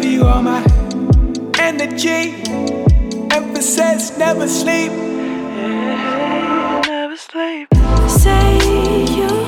give you all my energy. Emphasis, never sleep. Never sleep. Say you.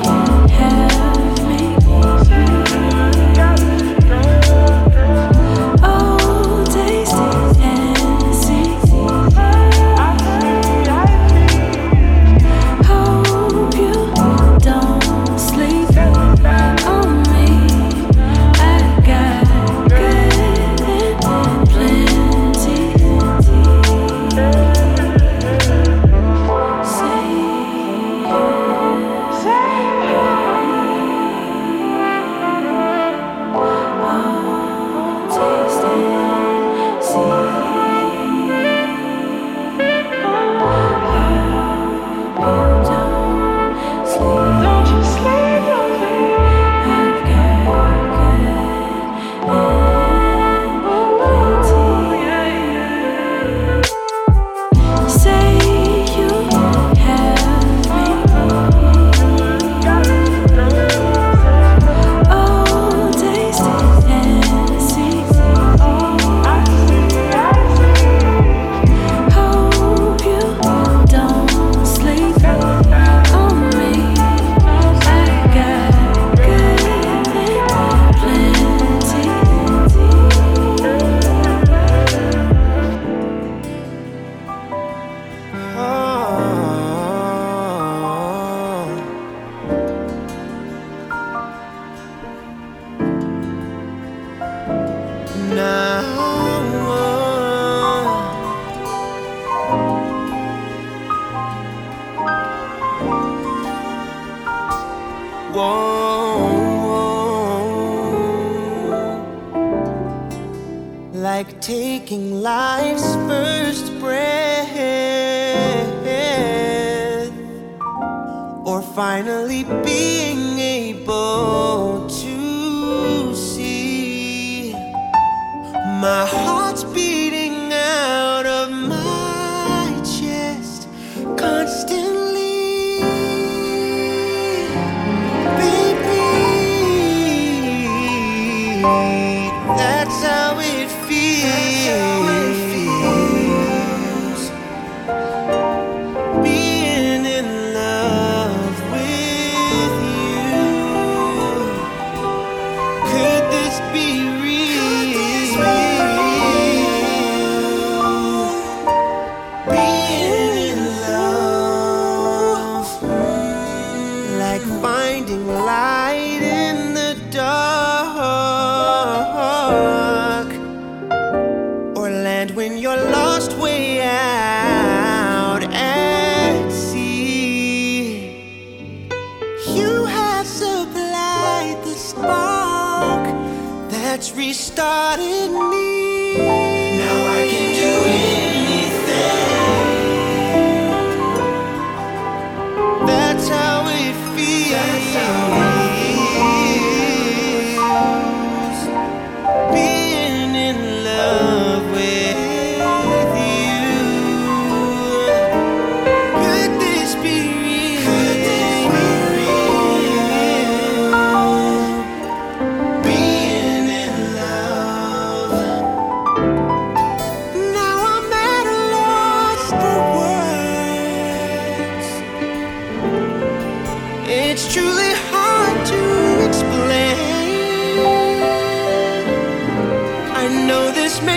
Oh, like taking life's first breath, or finally being able to see my heart's beating.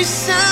voice sound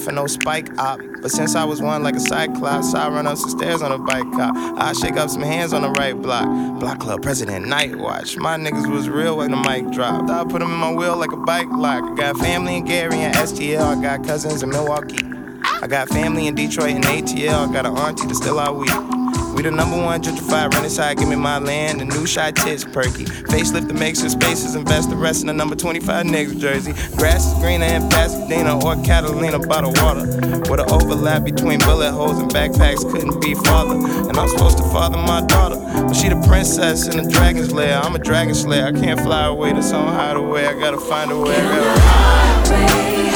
for no spike op. But since I was one like a cyclops, I run up some stairs on a bike cop. I shake up some hands on the right block. Block club president night watch. My niggas was real when the mic dropped. I put them in my wheel like a bike lock. I got family in Gary and STL. I got cousins in Milwaukee. I got family in Detroit and ATL. I got an auntie that's still out weak. We the number one gentrified renaissance, give me my land. The new shy tits perky. Facelift that makes your spaces, invest the rest in the number 25 niggas jersey. Grass is greener in Pasadena or Catalina the water. With an overlap between bullet holes and backpacks couldn't be farther. And I'm supposed to father my daughter. But she the princess in the dragon's lair. I'm a dragon slayer. I can't fly away to some hideaway. I gotta find a way. I gotta highway,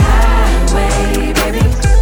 highway, baby.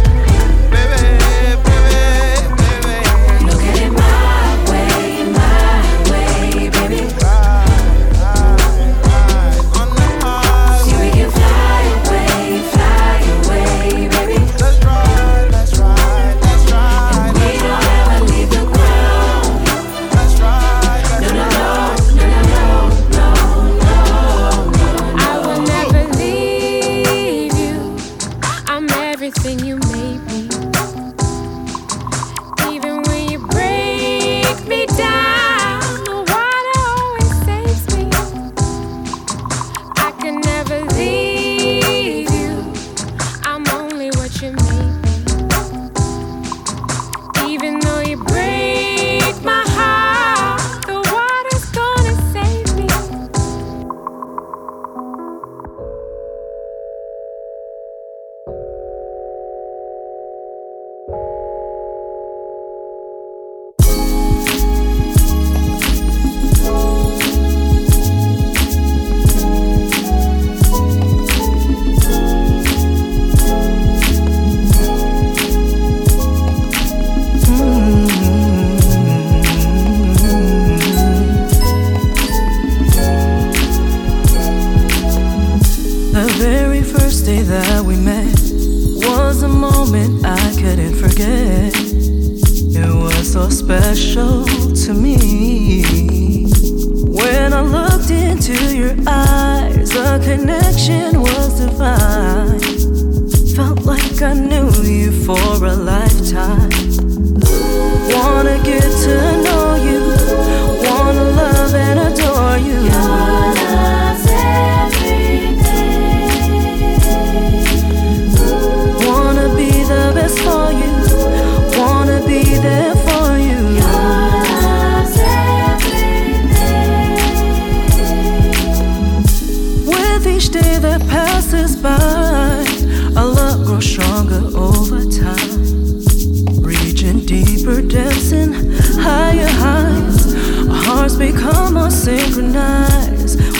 umbrella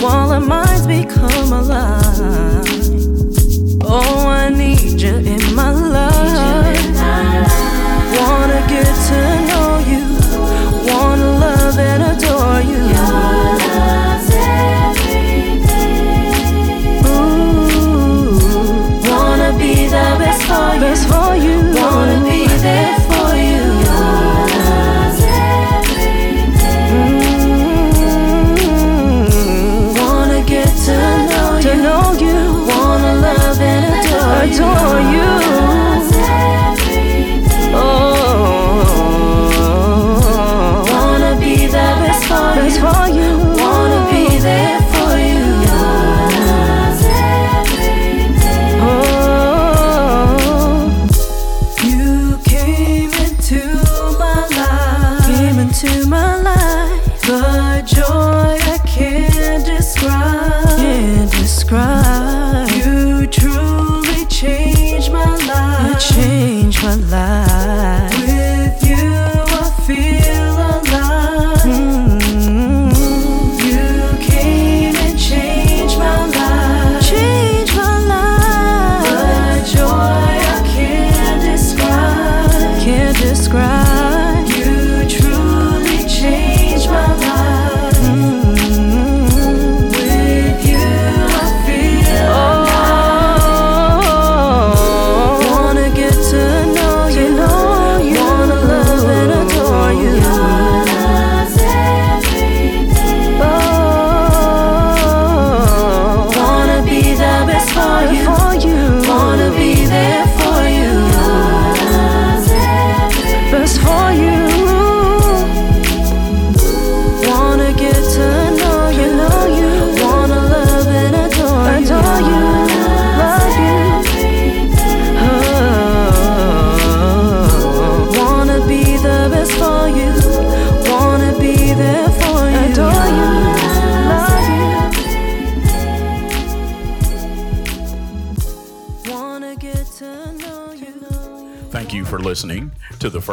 adore you.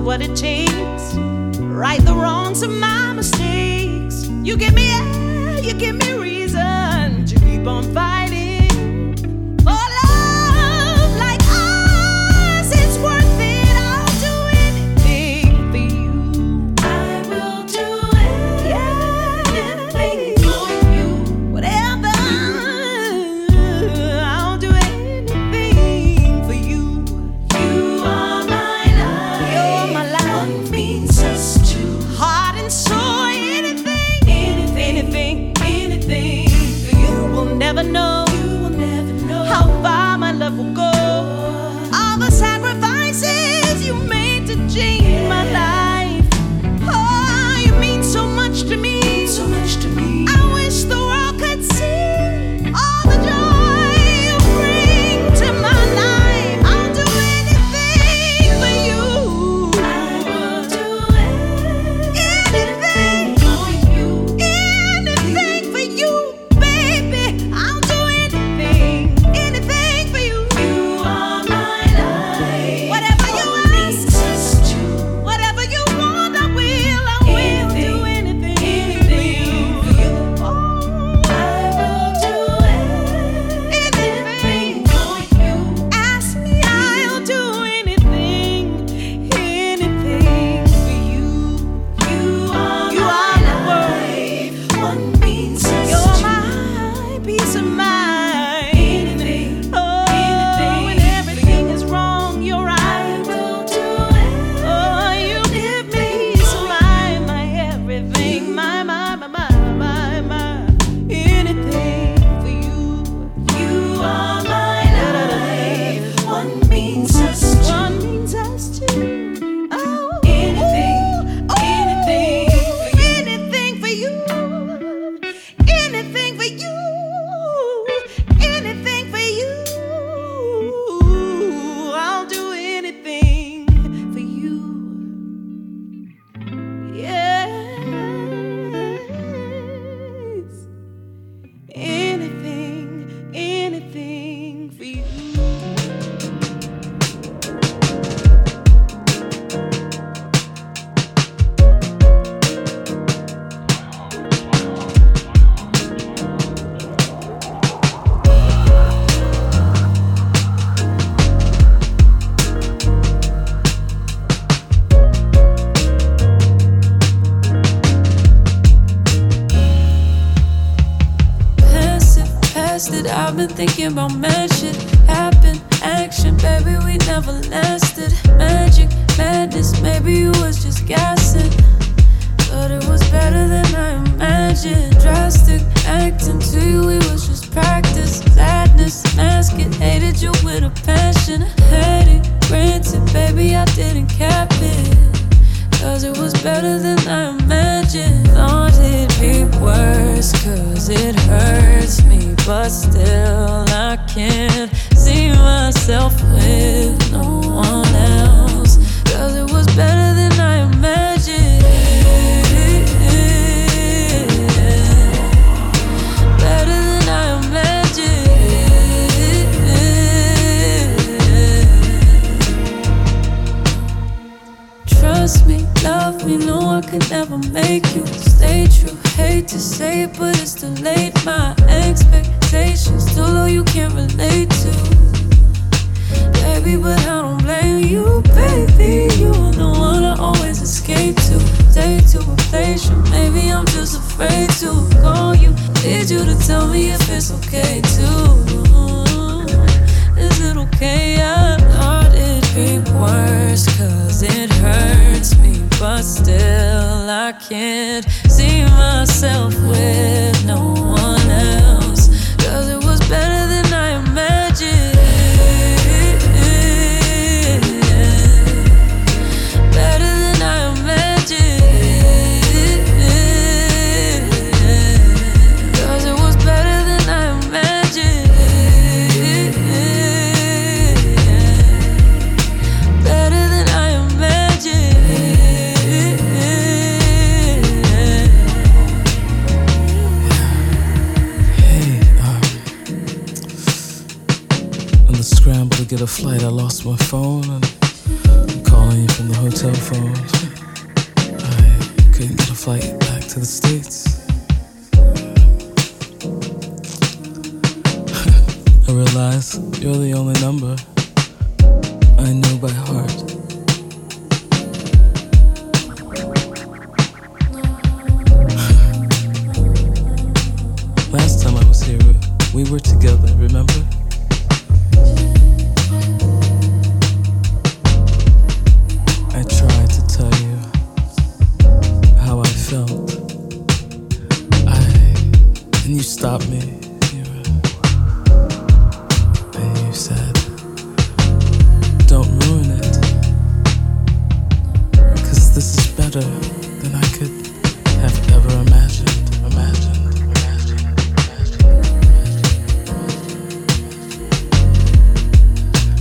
what it takes. Right the wrongs of my mistakes. You give me air, you give me reason to keep on fighting. It's too late. My expectations too low, you can't relate to. Baby, but I don't blame you, baby. You are the one I always escape to. Take to replace you. Maybe I'm just afraid to call you. Need you to tell me if it's okay too. Is it okay? I thought it'd be worse, cause it hurts. But still, I can't see myself with no one else. Cause it was better a flight, I lost my phone and I'm calling you from the hotel phone. I couldn't get a flight back to the States. I realize you're the only number I know by heart. This is better than I could have ever imagined." Imagined. Imagined. imagined.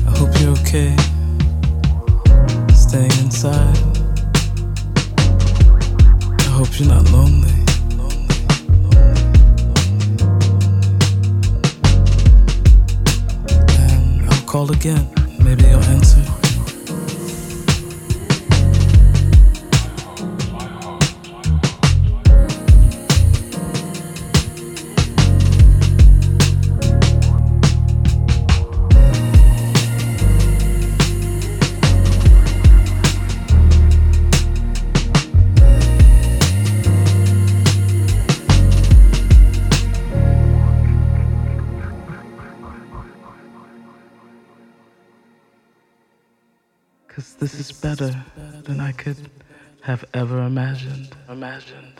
I hope you're okay. Staying inside. I hope you're not lonely. And I'll call again. Have ever imagined. Imagined.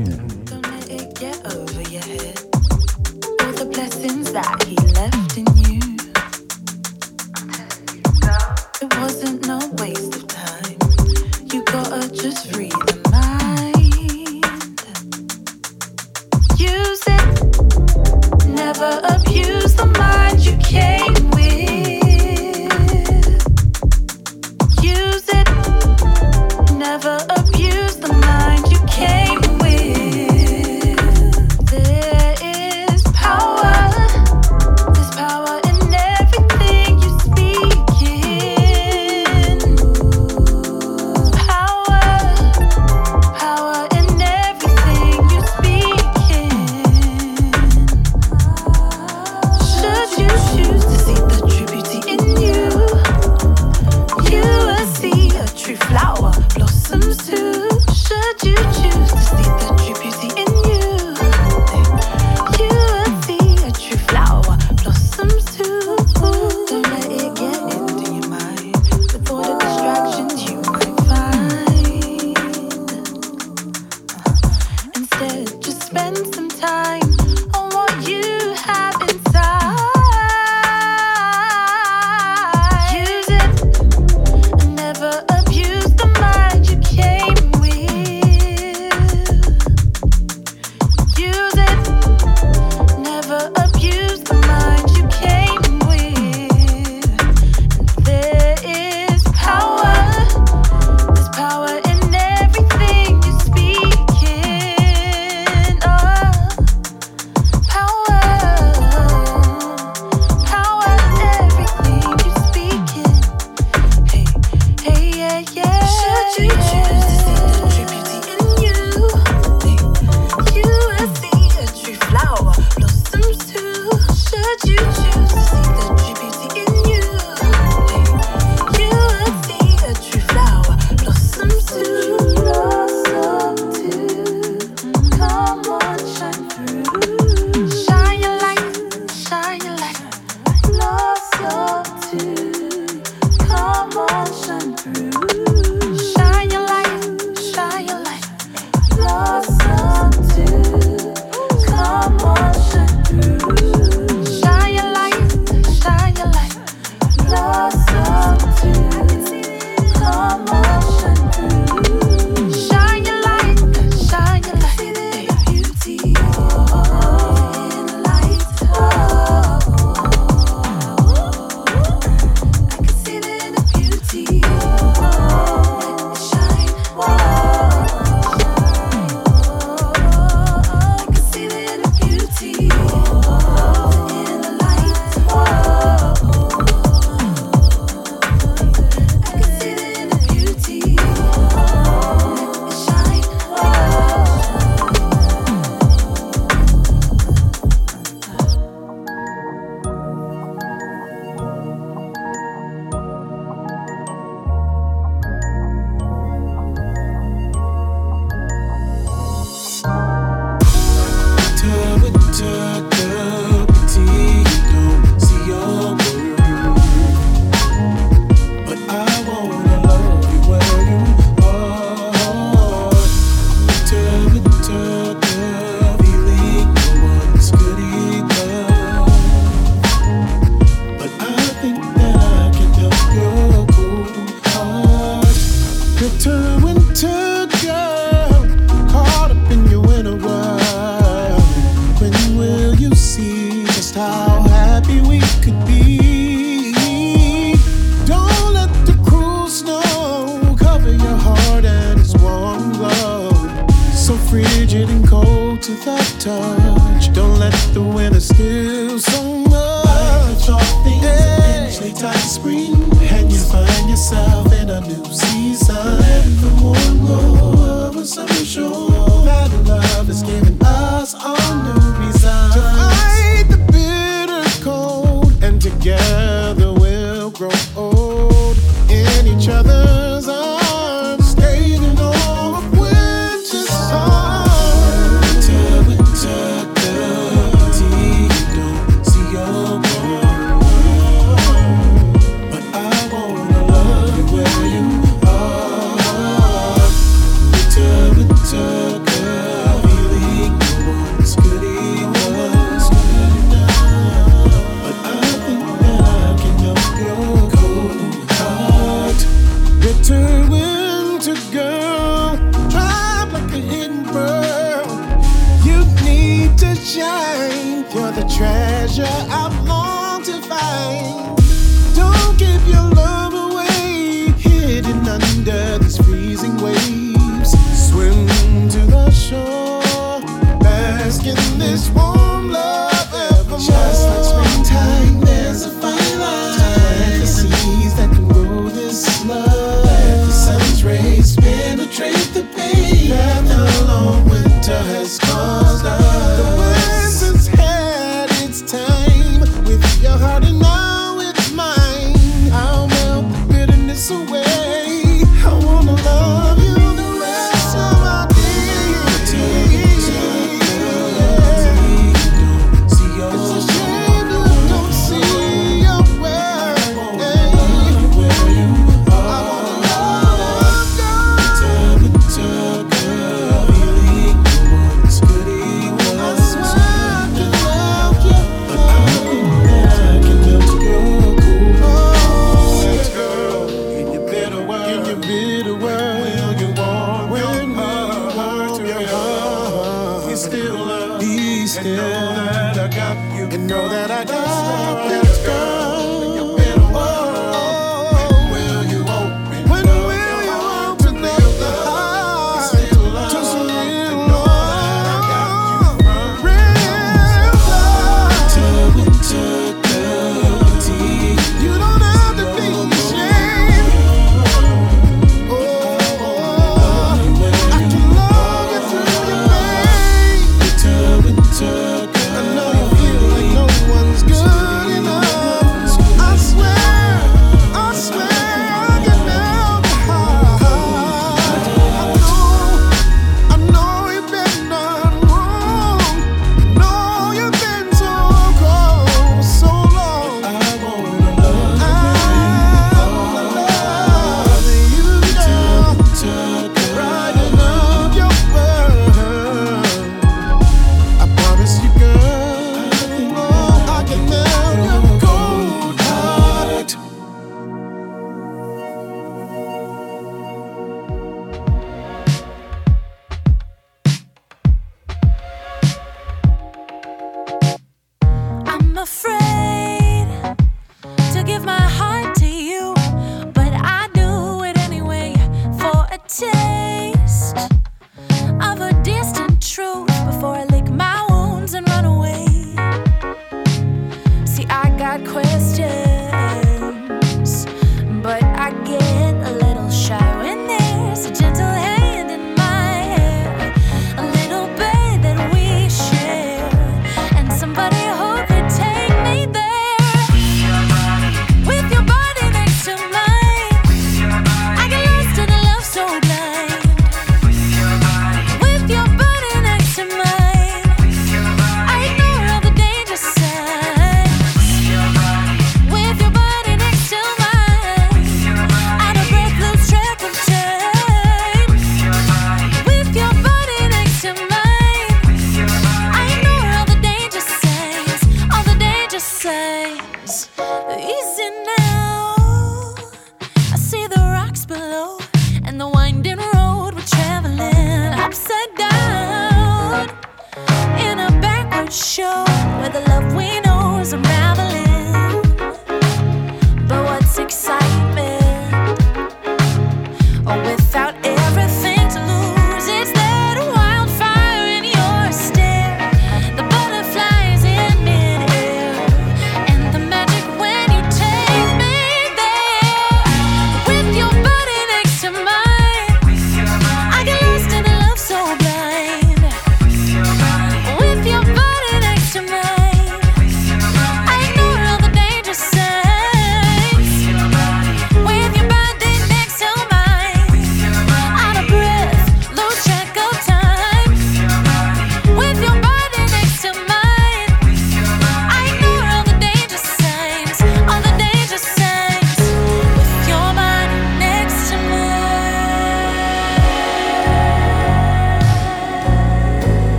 Touch. Don't let the winter steal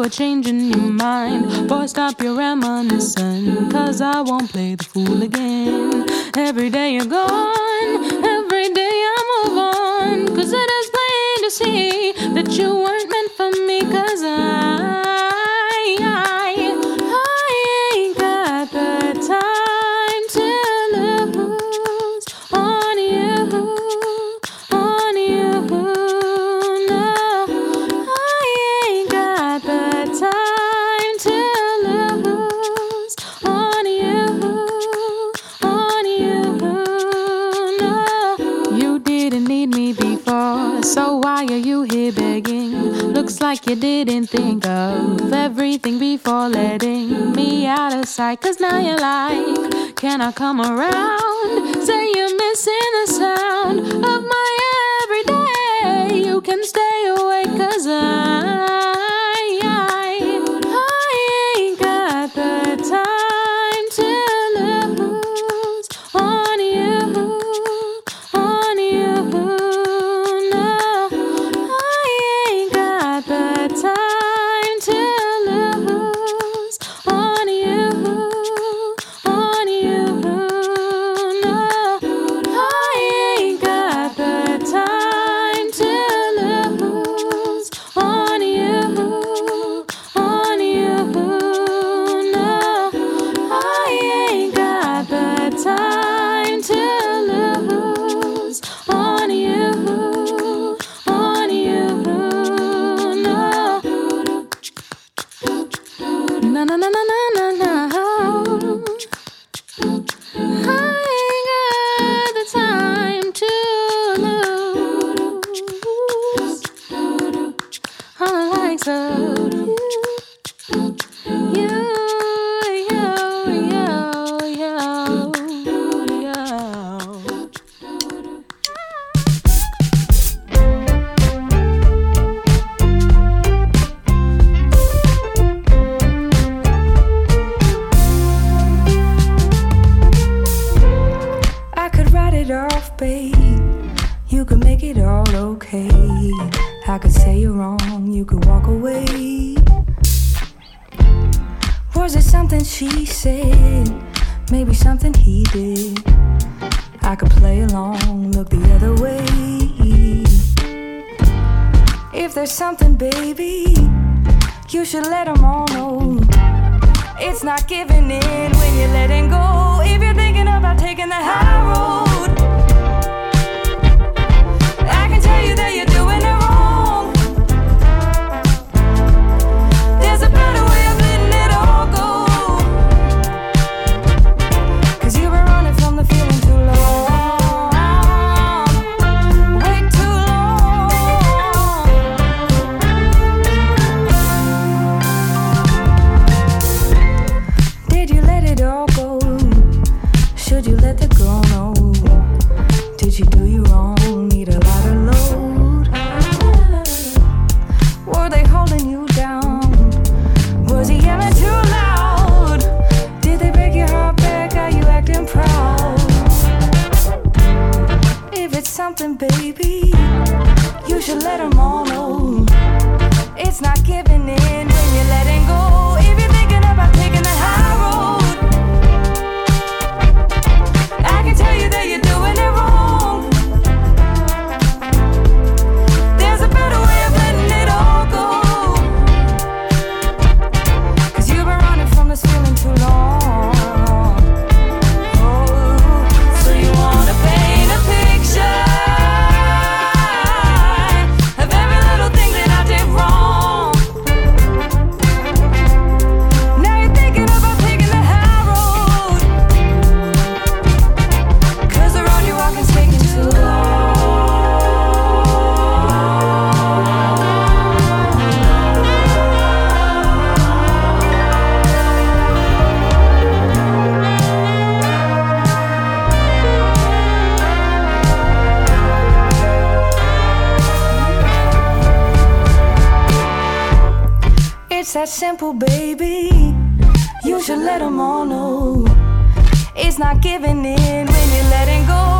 A change in your mind. Boy, stop your reminiscing, cause I won't play the fool again. Every day you're gone, every day I move on, cause it is plain to see that you Like you didn't think of everything before letting me out of sight. Cause now you're like, can I come around? Say you're missing the sound of my. there's something, baby, you should let them all know. It's not giving in when you're letting go. If you're thinking about taking the high road. you do you wrong, need a lighter load. Were they holding you down? Was he yelling too loud? Did they break your heart back? Are you acting proud? If it's something, baby, you should let them all. simple, baby. You should let them all know. It's not giving in when you're letting go.